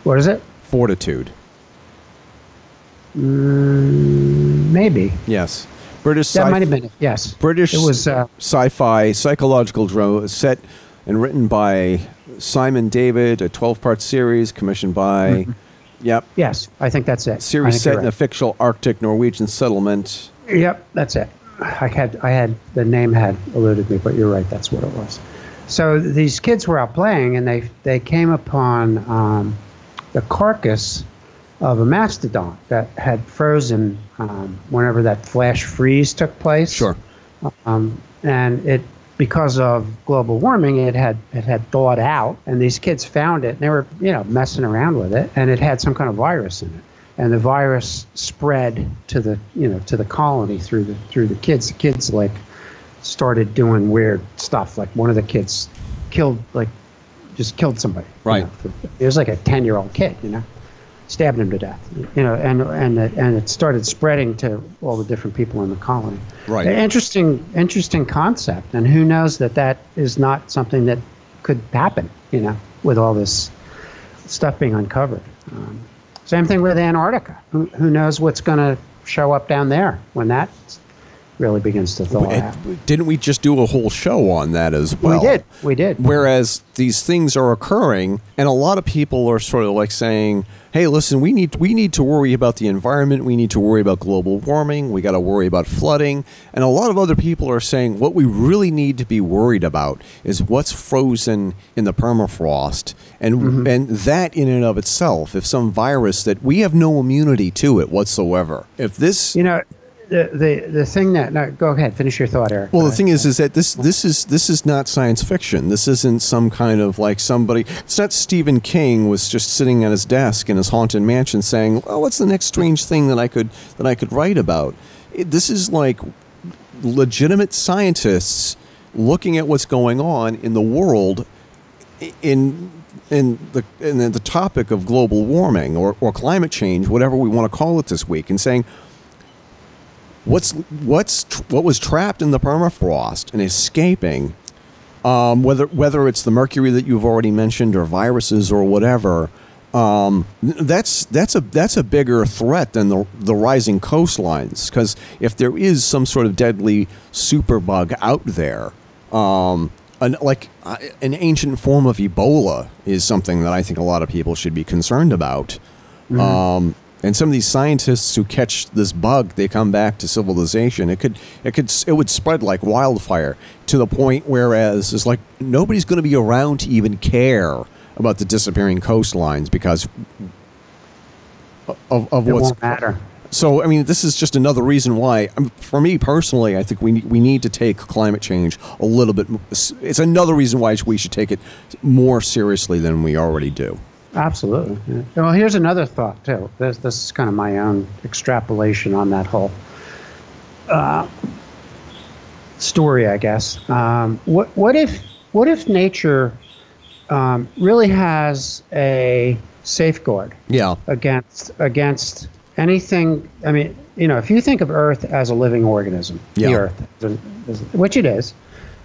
what is it? Fortitude. Mm, maybe Yes. British that sci- might have been it. Yes, British It was. Uh, sci-fi psychological drama set and written by Simon Donald, a 12-part series commissioned by Yep. yes, I think that's it. Series set you're in a fictional Arctic Norwegian settlement. Yep, that's it. I had I had the name had eluded me, but you're right. That's what it was. So these kids were out playing, and they they came upon um, the carcass of a mastodon that had frozen um, whenever that flash freeze took place. Sure. um, and it because of global warming it had it had thawed out and these kids found it and they were you know messing around with it and it had some kind of virus in it and the virus spread to the you know to the colony through the through the kids the kids like started doing weird stuff like one of the kids killed like just killed somebody you Right. know. it was like a 10 year old kid you know stabbed him to death you know and and it, and it started spreading to all the different people in the colony. Right. interesting interesting concept and who knows that that is not something that could happen you know with all this stuff being uncovered. Um, same thing with antarctica. Who, who knows what's going to show up down there when that really begins to thaw out didn't we just do a whole show on that as well? we did we did Whereas these things are occurring, and a lot of people are sort of like saying, "Hey, listen, we need we need to worry about the environment. We need to worry about global warming. We got to worry about flooding." And a lot of other people are saying, "What we really need to be worried about is what's frozen in the permafrost, and Mm-hmm. and that in and of itself, if some virus that we have no immunity to it whatsoever, if this you know the the, the thing that no, go ahead finish your thought eric Well, the thing is, is that this this is this is not science fiction. This isn't some kind of like somebody. It's not Stephen King was just sitting at his desk in his haunted mansion saying, "Well, what's the next strange thing that I could that I could write about?" It, this is like legitimate scientists looking at what's going on in the world in in the in the topic of global warming or, or climate change, whatever we want to call it this week, and saying what's what's what was trapped in the permafrost and escaping, um, whether whether it's the mercury that you've already mentioned or viruses or whatever. Um, that's that's a that's a bigger threat than the the rising coastlines because if there is some sort of deadly superbug out there, um, an, like uh, an ancient form of Ebola is something that I think a lot of people should be concerned about. Um, and some of these scientists who catch this bug, they come back to civilization. It could, it could, it would spread like wildfire to the point whereas it's like nobody's going to be around to even care about the disappearing coastlines because of, of it what's won't matter. So, I mean, this is just another reason why, um, for me personally, I think we we need to take climate change a little bit. It's another reason why we should take it more seriously than we already do. Absolutely. Yeah. Well, here's another thought too. This this is kind of my own extrapolation on that whole uh, story, I guess. Um, what what if what if nature um, really has a safeguard? Yeah. Against against anything. I mean, you know, if you think of Earth as a living organism, yeah. the Earth, which it is.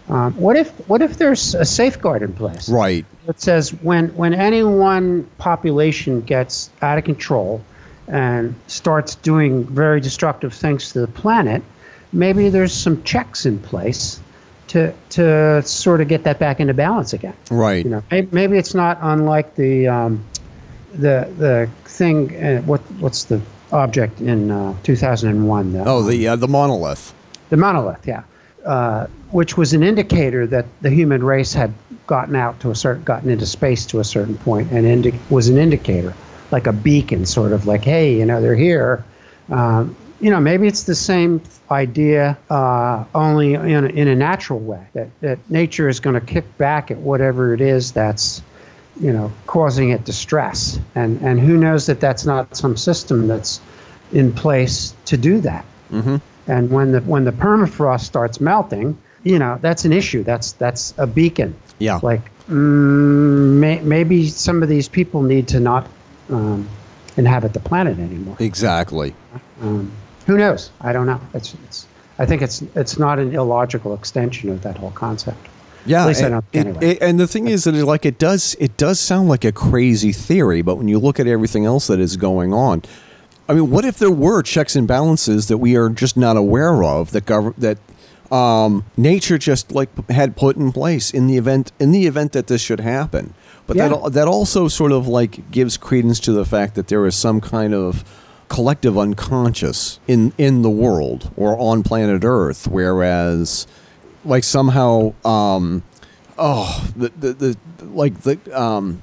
Um, what if what if there's a safeguard in place? Right. It says when when any one population gets out of control and starts doing very destructive things to the planet, maybe there's some checks in place to to sort of get that back into balance again. Right. You know, maybe, it's not unlike the um, the the thing. Uh, what what's the object in uh, 2001? The, oh, the uh, the monolith. The monolith, yeah, uh, which was an indicator that the human race had gotten out to a certain, gotten into space to a certain point, and indi- was an indicator, like a beacon, sort of like, hey, you know, they're here. Um, you know, maybe it's the same idea, uh, only in a, in a natural way. That that nature is going to kick back at whatever it is that's you know, causing it distress. And, and who knows that that's not some system that's in place to do that. Mm-hmm. And when the, when the permafrost starts melting, you know, that's an issue. That's, that's a beacon. Yeah. Like, mm, may, maybe some of these people need to not um, inhabit the planet anymore. Exactly. Um, who knows? I don't know. It's, it's, I think it's, it's not an illogical extension of that whole concept. Yeah, and, it, and, the thing is that it, like it does it does sound like a crazy theory, but when you look at everything else that is going on, I mean, what if there were checks and balances that we are just not aware of that gov- that um, nature just like had put in place in the event in the event that this should happen? But yeah. that that also sort of like gives credence to the fact that there is some kind of collective unconscious in in the world or on planet Earth, whereas like somehow um oh the the, the like the um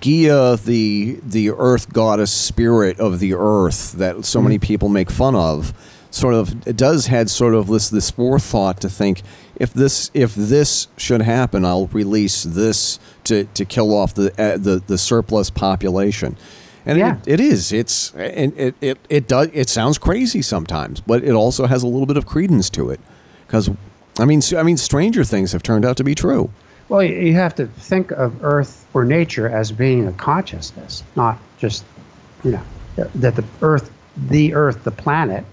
Gaia, the the earth goddess spirit of the earth that so many people make fun of, sort of it does had sort of this this forethought to think if this if this should happen, I'll release this to, to kill off the uh, the the surplus population, and yeah. it, it is it's and it, it it does it sounds crazy sometimes, but it also has a little bit of credence to it because I mean, I mean, stranger things have turned out to be true. Well, you have to think of Earth or nature as being a consciousness, not just, you know, that the Earth, the Earth, the planet,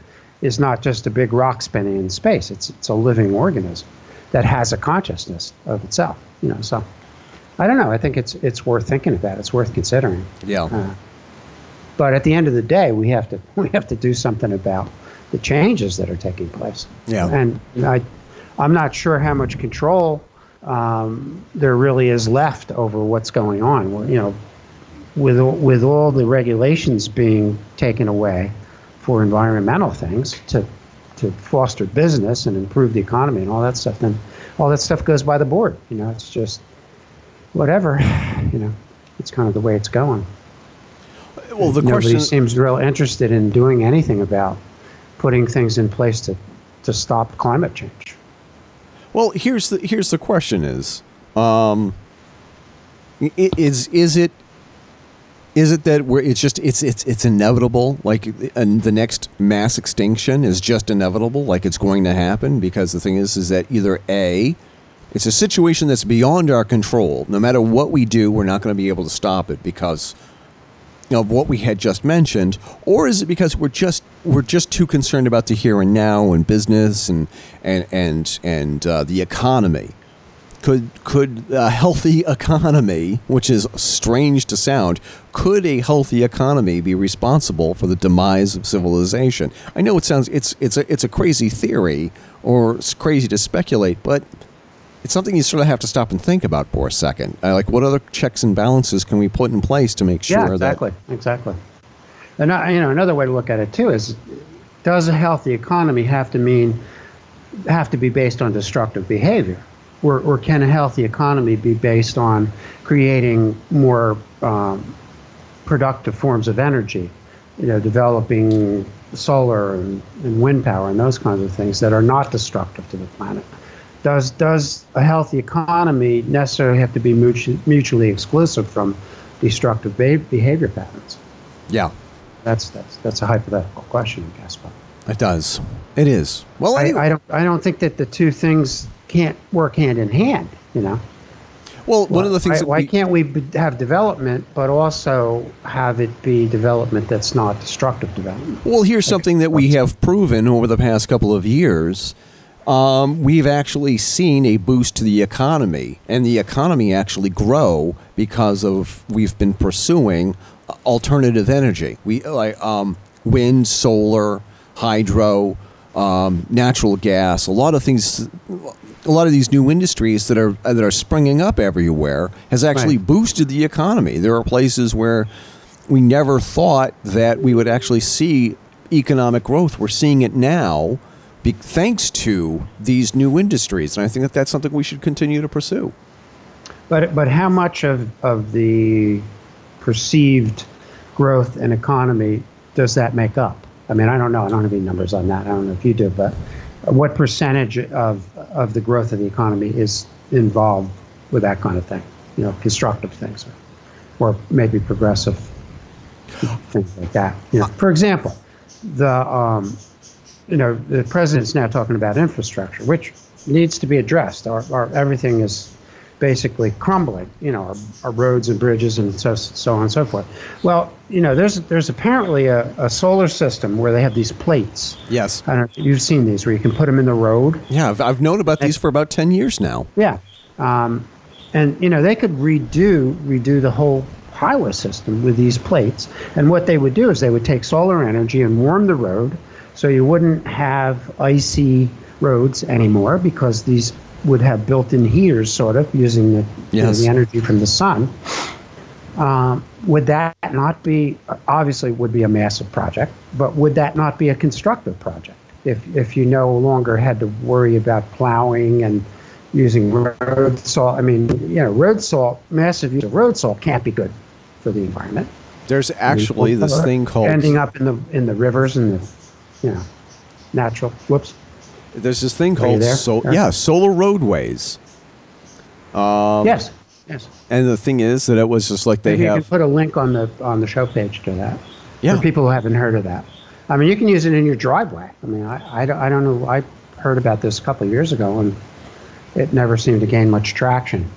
is not just a big rock spinning in space. It's it's a living organism that has a consciousness of itself. You know, so I don't know. I think it's it's worth thinking about. It's worth considering. Yeah. Uh, but at the end of the day, we have to [laughs] we have to do something about the changes that are taking place. Yeah. And I I'm not sure how much control um, there really is left over what's going on. You know, with with all the regulations being taken away for environmental things to to foster business and improve the economy and all that stuff, then all that stuff goes by the board. You know, it's just whatever. [laughs] You know, it's kind of the way it's going. Well, the Nobody question seems real interested in doing anything about putting things in place to to stop climate change. Well, here's the here's the question: is um, is is it is it that we're it's just it's it's it's inevitable like and the next mass extinction is just inevitable like it's going to happen? Because the thing is is that either a it's a situation that's beyond our control. No matter what we do we're not going to be able to stop it because of what we had just mentioned, or is it because we're just we're just too concerned about the here and now and business and and and and uh, the economy? Could could a healthy [laughs] economy, which is strange to sound, could a healthy economy be responsible for the demise of civilization? I know it sounds it's it's a it's a crazy theory or it's crazy to speculate, but it's something you sort of have to stop and think about for a second. Uh, like, what other checks and balances can we put in place to make sure yeah, exactly, that exactly. And uh, you know, another way to look at it too is, does a healthy economy have to mean have to be based on destructive behavior, or or can a healthy economy be based on creating more um, productive forms of energy, you know, developing solar and, and wind power and those kinds of things that are not destructive to the planet. Does does a healthy economy necessarily have to be mutually, mutually exclusive from destructive behavior patterns? Yeah, that's that's that's a hypothetical question, I guess. But it does. It is. Well, I, I don't I don't think that the two things can't work hand in hand. You know. Well, one of the things. Why, why we, can't we have development, but also have it be development that's not destructive development? Well, here's like, something that we have proven over the past couple of years. Um, we've actually seen a boost to the economy, and the economy actually grow because of we've been pursuing alternative energy. We like um, wind, solar, hydro, um, natural gas. A lot of things a lot of these new industries that are that are springing up everywhere has actually right. boosted the economy. There are places where we never thought that we would actually see economic growth. We're seeing it now, be, thanks to these new industries, and I think that that's something we should continue to pursue. But but how much of of the perceived growth and economy does that make up? I mean, I don't know. I don't have any numbers on that. I don't know if you do, but what percentage of of the growth of the economy is involved with that kind of thing? You know, constructive things, or, or maybe progressive things like that. You know, for example, the um, you know the president's now talking about infrastructure, which needs to be addressed. Our, our everything is basically crumbling. You know, our, our roads and bridges and so so on and so forth. Well, you know, there's there's apparently a, a solar system where they have these plates. Yes, I don't. You've seen these where you can put them in the road. Yeah, I've, I've known about and, these for about ten years now. Yeah, um, and you know they could redo redo the whole highway system with these plates. And what they would do is they would take solar energy and warm the road, so you wouldn't have icy roads anymore because these would have built-in heaters, sort of using the, yes. you know, the energy from the sun. Um, would that not be obviously would be a massive project, but would that not be a constructive project if if you no longer had to worry about plowing and using road salt? I mean, you know, road salt, massive use of road salt can't be good for the environment. There's actually I mean, this thing called ending up in the in the rivers and the you know natural whoops there's this thing called so yeah solar roadways. Um, yes. Yes. And the thing is that it was just like they Maybe have. You can put a link on the on the show page to that. Yeah. For people who haven't heard of that. I mean, you can use it in your driveway. I mean, I, I, don't, I don't know. I heard about this a couple of years ago, and it never seemed to gain much traction.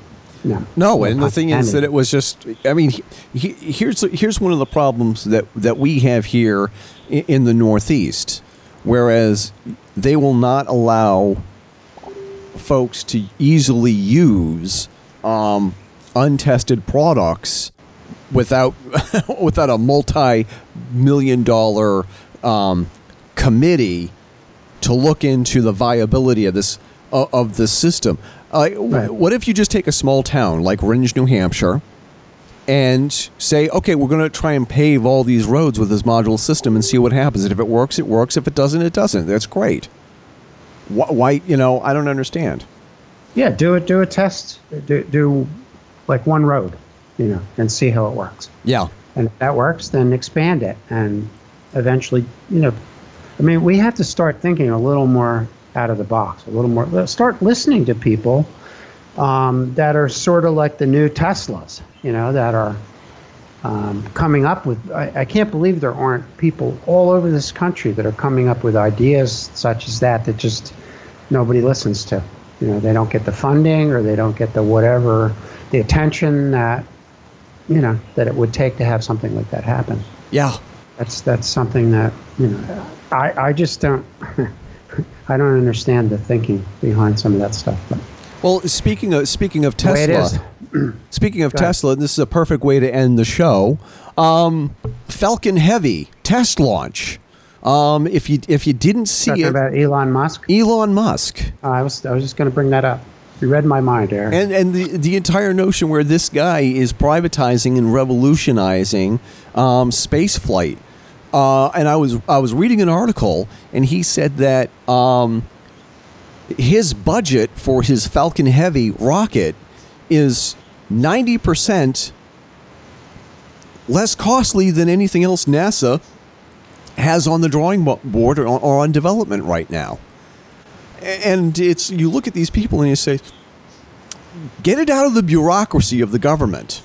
No. No, and the thing is that it was just. I mean, he, he, here's here's one of the problems that that we have here in, in the Northeast, whereas they will not allow folks to easily use um, untested products without [laughs] without a multi-million dollar um, committee to look into the viability of this uh, of this system. Uh, right. What if you just take a small town like Rindge, New Hampshire, and say, okay, we're going to try and pave all these roads with this module system and see what happens. And if it works, it works. If it doesn't, it doesn't. That's great. Why, why you know, I don't understand. Yeah, do it. Do a test. Do, do like one road, you know, and see how it works. Yeah. And if that works, then expand it, and eventually, you know, I mean, we have to start thinking a little more out of the box, a little more. Start listening to people um, that are sort of like the new Teslas, you know, that are um, coming up with. I, I, can't believe there aren't people all over this country that are coming up with ideas such as that that just nobody listens to. You know, they don't get the funding or they don't get the whatever, the attention that, you know, that it would take to have something like that happen. Yeah. That's that's something that you know, I I just don't. [laughs] I don't understand the thinking behind some of that stuff. But. Well, speaking of speaking of Tesla, [clears throat] speaking of Tesla, this is a perfect way to end the show. Um, Falcon Heavy test launch. Um, if you if you didn't see Talking it, about Elon Musk. Elon Musk. Uh, I was I was just going to bring that up. You read my mind, Eric. And and the the entire notion where this guy is privatizing and revolutionizing um, space flight. Uh, and I was I was reading an article, and he said that um, his budget for his Falcon Heavy rocket is 90% less costly than anything else NASA has on the drawing board or on, or on development right now. And it's you look at these people and you say, get it out of the bureaucracy of the government.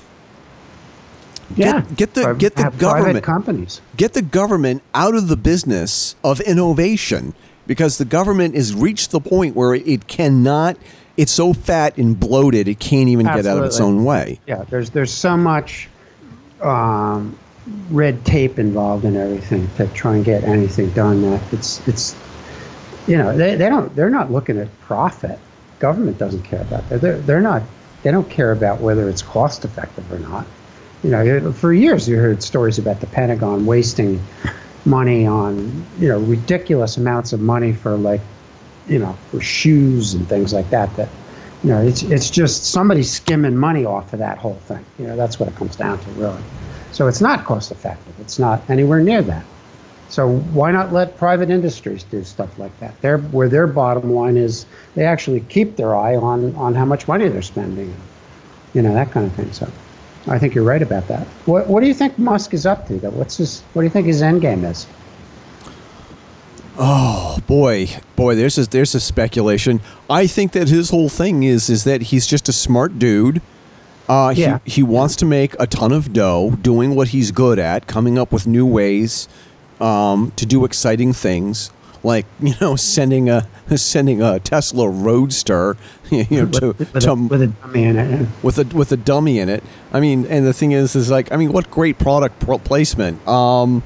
Yeah, get, get the get the government companies. Get the government out of the business of innovation because the government has reached the point where it cannot. It's so fat and bloated it can't even Absolutely. get out of its own way. Yeah, there's there's so much um, red tape involved in everything to try and get anything done that it's it's you know they, they don't they're not looking at profit government doesn't care about that they're, they're not they don't care about whether it's cost effective or not you know for years you heard stories about the pentagon wasting money on you know ridiculous amounts of money for like you know for shoes and things like that that you know it's it's just somebody skimming money off of that whole thing you know that's what it comes down to really so it's not cost effective. It's not anywhere near that. So why not let private industries do stuff like that? Their, where their bottom line is they actually keep their eye on, on how much money they're spending, you know, that kind of thing. So I think you're right about that. What, what do you think Musk is up to? Though? What's his, what do you think his end game is? Oh boy, boy, there's a, there's a speculation. I think that his whole thing is is that he's just a smart dude uh, yeah. he, he wants to make a ton of dough doing what he's good at, coming up with new ways um, to do exciting things, like [laughs] you know sending a [laughs] sending a Tesla Roadster, [laughs] you know, to, with, with, to, a, with a dummy in it. With a with a dummy in it. I mean, and the thing is, is like, I mean, what great product placement. Um,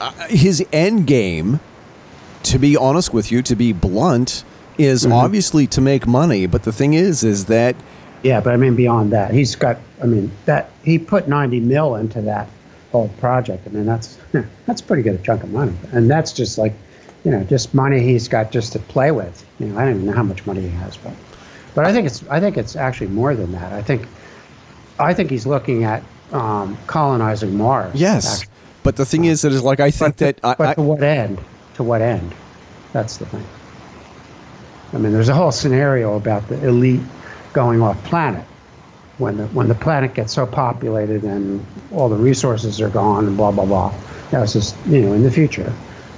uh, his end game, to be honest with you, to be blunt, is mm-hmm. obviously to make money. But the thing is, is that yeah, but I mean beyond that, he's got. I mean that he put ninety mil into that whole project. I mean that's [laughs] that's pretty good a chunk of money, and that's just like, you know, just money he's got just to play with. You know, I don't even know how much money he has, but but I think it's I think it's actually more than that. I think I think he's looking at um, colonizing Mars. Yes, actually. But the thing is that is like I think but that. I, but I, to what end? To what end? That's the thing. I mean, there's a whole scenario about the elite going off planet. When the when the planet gets so populated and all the resources are gone and blah blah blah, that's just you know in the future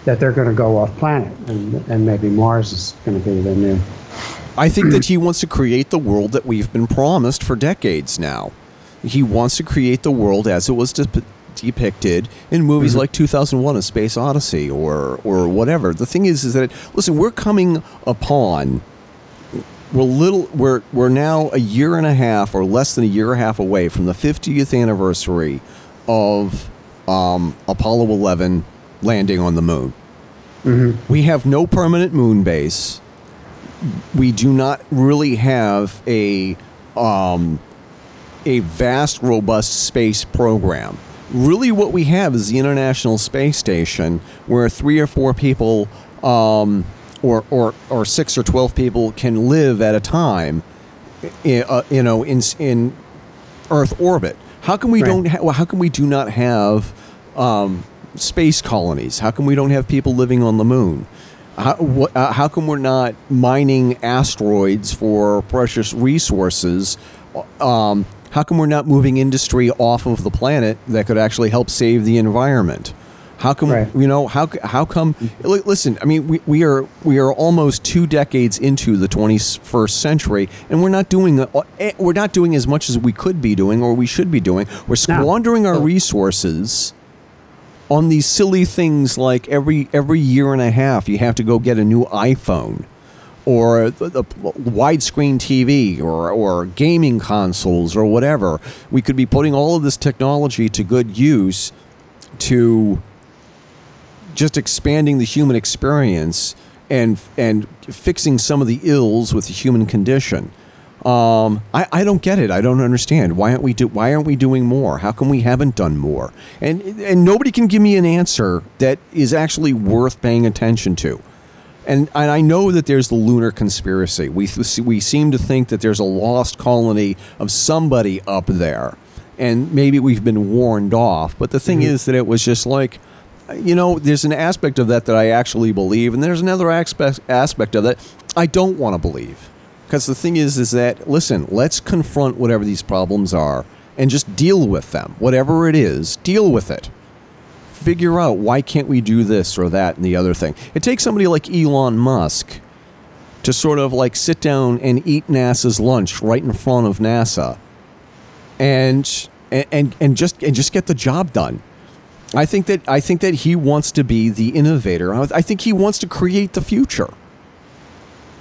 that they're going to go off planet and and maybe Mars is going to be the new. I think that he wants to create the world that we've been promised for decades now. He wants to create the world as it was de- depicted in movies mm-hmm. like 2001: A Space Odyssey or or whatever. The thing is, is that listen, we're coming upon we're little we're we're now a year and a half or less than a year and a half away from the 50th anniversary of um, Apollo 11 landing on the moon. Mm-hmm. We have no permanent moon base. We do not really have a um, a vast, robust space program. Really, what we have is the International Space Station, where three or four people um, or, or, or six or 12 people can live at a time, uh, you know, in, in Earth orbit. How come we right. don't? Ha- well, how come we do not have um, space colonies? How come we don't have people living on the moon? How, wh- uh, how come we're not mining asteroids for precious resources? Um, how come we're not moving industry off of the planet that could actually help save the environment? How come right. you know how how come? Listen, I mean, we, we are we are almost two decades into the 21st century, and we're not doing eh, we're not doing as much as we could be doing or we should be doing. We're squandering no. our resources on these silly things like every every year and a half you have to go get a new iPhone or the, a widescreen TV or, or gaming consoles or whatever. We could be putting all of this technology to good use to just expanding the human experience and and fixing some of the ills with the human condition. Um, I, I don't get it. I don't understand. Why aren't we do, Why aren't we doing more? How come we haven't done more? And and nobody can give me an answer that is actually worth paying attention to. And and I know that there's the lunar conspiracy. We we seem to think that there's a lost colony of somebody up there, and maybe we've been warned off. But the thing mm-hmm. is that it was just like you know, there's an aspect of that that I actually believe, and there's another aspect aspect of that I don't want to believe. Because the thing is, is that listen, let's confront whatever these problems are and just deal with them. Whatever it is, deal with it. Figure out why can't we do this or that and the other thing. It takes somebody like Elon Musk to sort of like sit down and eat NASA's lunch right in front of NASA, and and and just and just get the job done. I think that I think that he wants to be the innovator. I think he wants to create the future.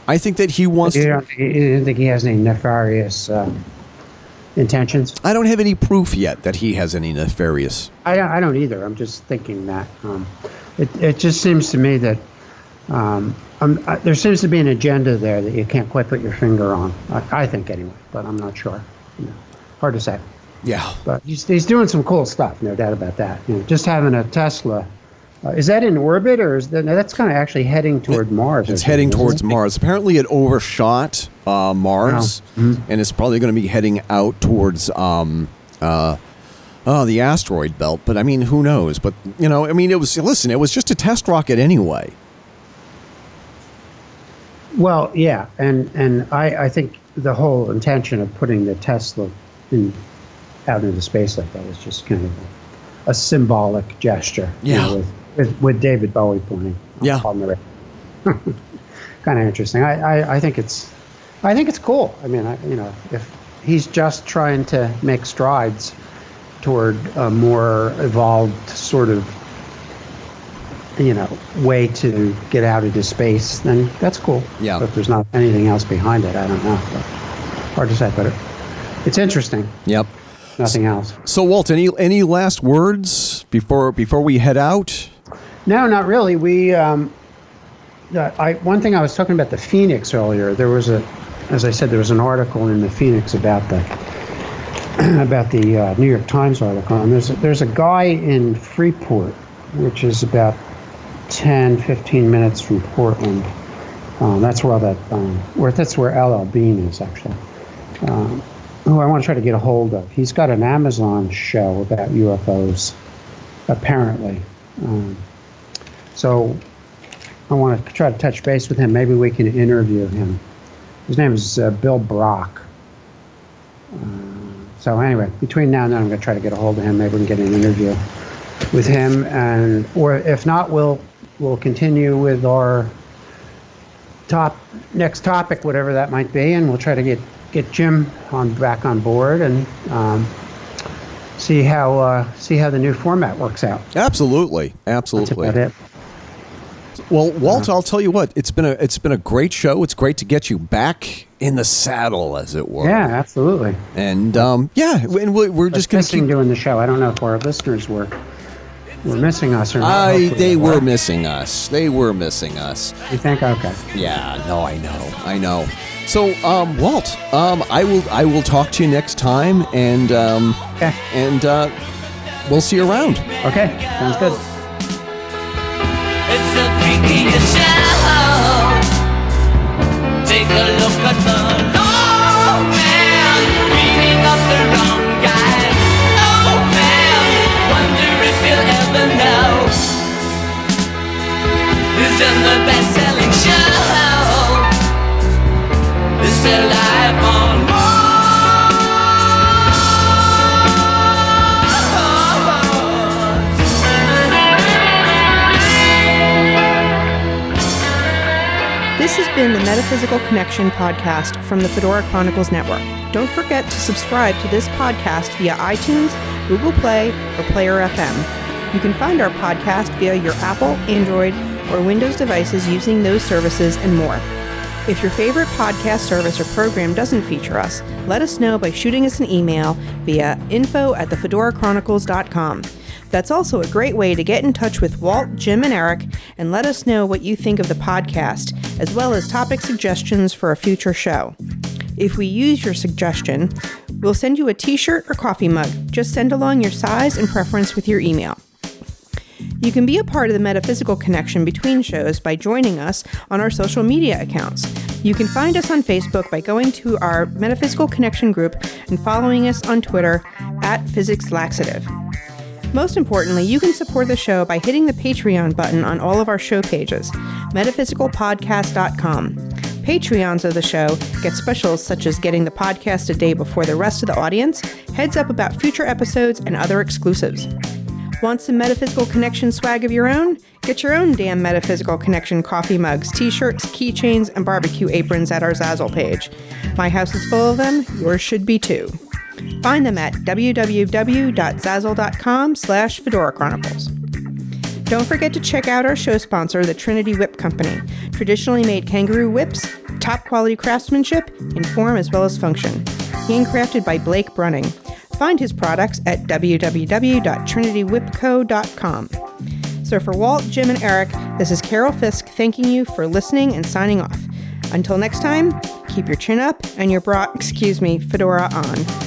I think that he wants. You to, don't, you don't think he has any nefarious um, intentions? I don't have any proof yet that he has any nefarious. I don't, I don't either. I'm just thinking that. Um, it, it just seems to me that um, uh, there seems to be an agenda there that you can't quite put your finger on. I, I think anyway, but I'm not sure. You know, hard to say. Yeah. But he's, he's doing some cool stuff, no doubt about that. You know, just having a Tesla. Uh, is that in orbit, or is that no, that's kind of actually heading toward Mars? It's heading towards it? Mars. Apparently, it overshot uh, Mars, Oh. and it's probably going to be heading out towards um, uh, oh, the asteroid belt. But I mean, who knows? But you know, I mean, it was listen, it was just a test rocket anyway. Well, yeah, and and I, I think the whole intention of putting the Tesla in, out into space like that is just kind of a, a symbolic gesture. you Yeah. know, with, with with David Bowie pointing. Yeah. on the [laughs] kind of interesting. I, I I think it's I think it's cool. I mean, I, you know, if he's just trying to make strides toward a more evolved sort of you know way to get out into space, then that's cool. Yeah. But if there's not anything else behind it, I don't know. But hard to say, but it, it's interesting. Yep. Nothing else. So, Walt, any any last words before before we head out? No, not really. We, um, I one thing I was talking about the Phoenix earlier. There was a, as I said, there was an article in the Phoenix about the [clears throat] about the uh, New York Times article, and there's a, there's a guy in Freeport, which is about 10, 15 minutes from Portland. Um, that's where that, um, where that's where LL Bean is actually. Um, who I want to try to get a hold of. He's got an Amazon show about UFOs, apparently. Um, so I want to try to touch base with him. Maybe we can interview him. His name is uh, Bill Brock. Uh, so anyway, between now and then, I'm going to try to get a hold of him. Maybe we can get an interview with him, and or if not, we'll we'll continue with our top next topic, whatever that might be, and we'll try to get get Jim on back on board and um, see how uh, see how the new format works out. Absolutely, absolutely. That's about it. Well, Walt, I'll tell you what. It's been a it's been a great show. It's great to get you back in the saddle, as it were. Yeah, absolutely. And um, yeah, and we- we're just going to missing keep. doing the show. I don't know if our listeners were were missing us or not. I they were missing us. They were missing us. You think? Okay. Yeah, no, I know, I know. So, um, Walt, um, I will I will talk to you next time, and um, Okay. and uh, we'll see you around. Okay. Sounds good. Take a look at the man the wrong guy. Oh man, wonder if you'll ever know in the best-selling show. Is life on been the Metaphysical Connection podcast from the Fedora Chronicles Network. Don't forget to subscribe to this podcast via iTunes, Google Play, or Player FM. You can find our podcast via your Apple, Android, or Windows devices using those services and more. If your favorite podcast service or program doesn't feature us, let us know by shooting us an email via info at thefedorachronicles.com. That's also a great way to get in touch with Walt, Jim, and Eric and let us know what you think of the podcast, as well as topic suggestions for a future show. If we use your suggestion, we'll send you a t shirt or coffee mug. Just send along your size and preference with your email. You can be a part of the metaphysical connection between shows by joining us on our social media accounts. You can find us on Facebook by going to our Metaphysical Connection group and following us on Twitter at Physics Laxative. Most importantly, you can support the show by hitting the Patreon button on all of our show pages, metaphysicalpodcast.com. Patreons of the show get specials such as getting the podcast a day before the rest of the audience, heads up about future episodes, and other exclusives. Want some Metaphysical Connection swag of your own? Get your own damn Metaphysical Connection coffee mugs, t shirts, keychains, and barbecue aprons at our Zazzle page. My house is full of them, yours should be too. Find them at www.zazzle.com slash Fedora Chronicles. Don't forget to check out our show sponsor, the Trinity Whip Company. Traditionally made kangaroo whips, top quality craftsmanship in form as well as function. Handcrafted by Blake Brunning. Find his products at www.trinitywhipco.com. So for Walt, Jim, and Eric, this is Carol Fisk thanking you for listening and signing off. Until next time, keep your chin up and your bra, excuse me, fedora on.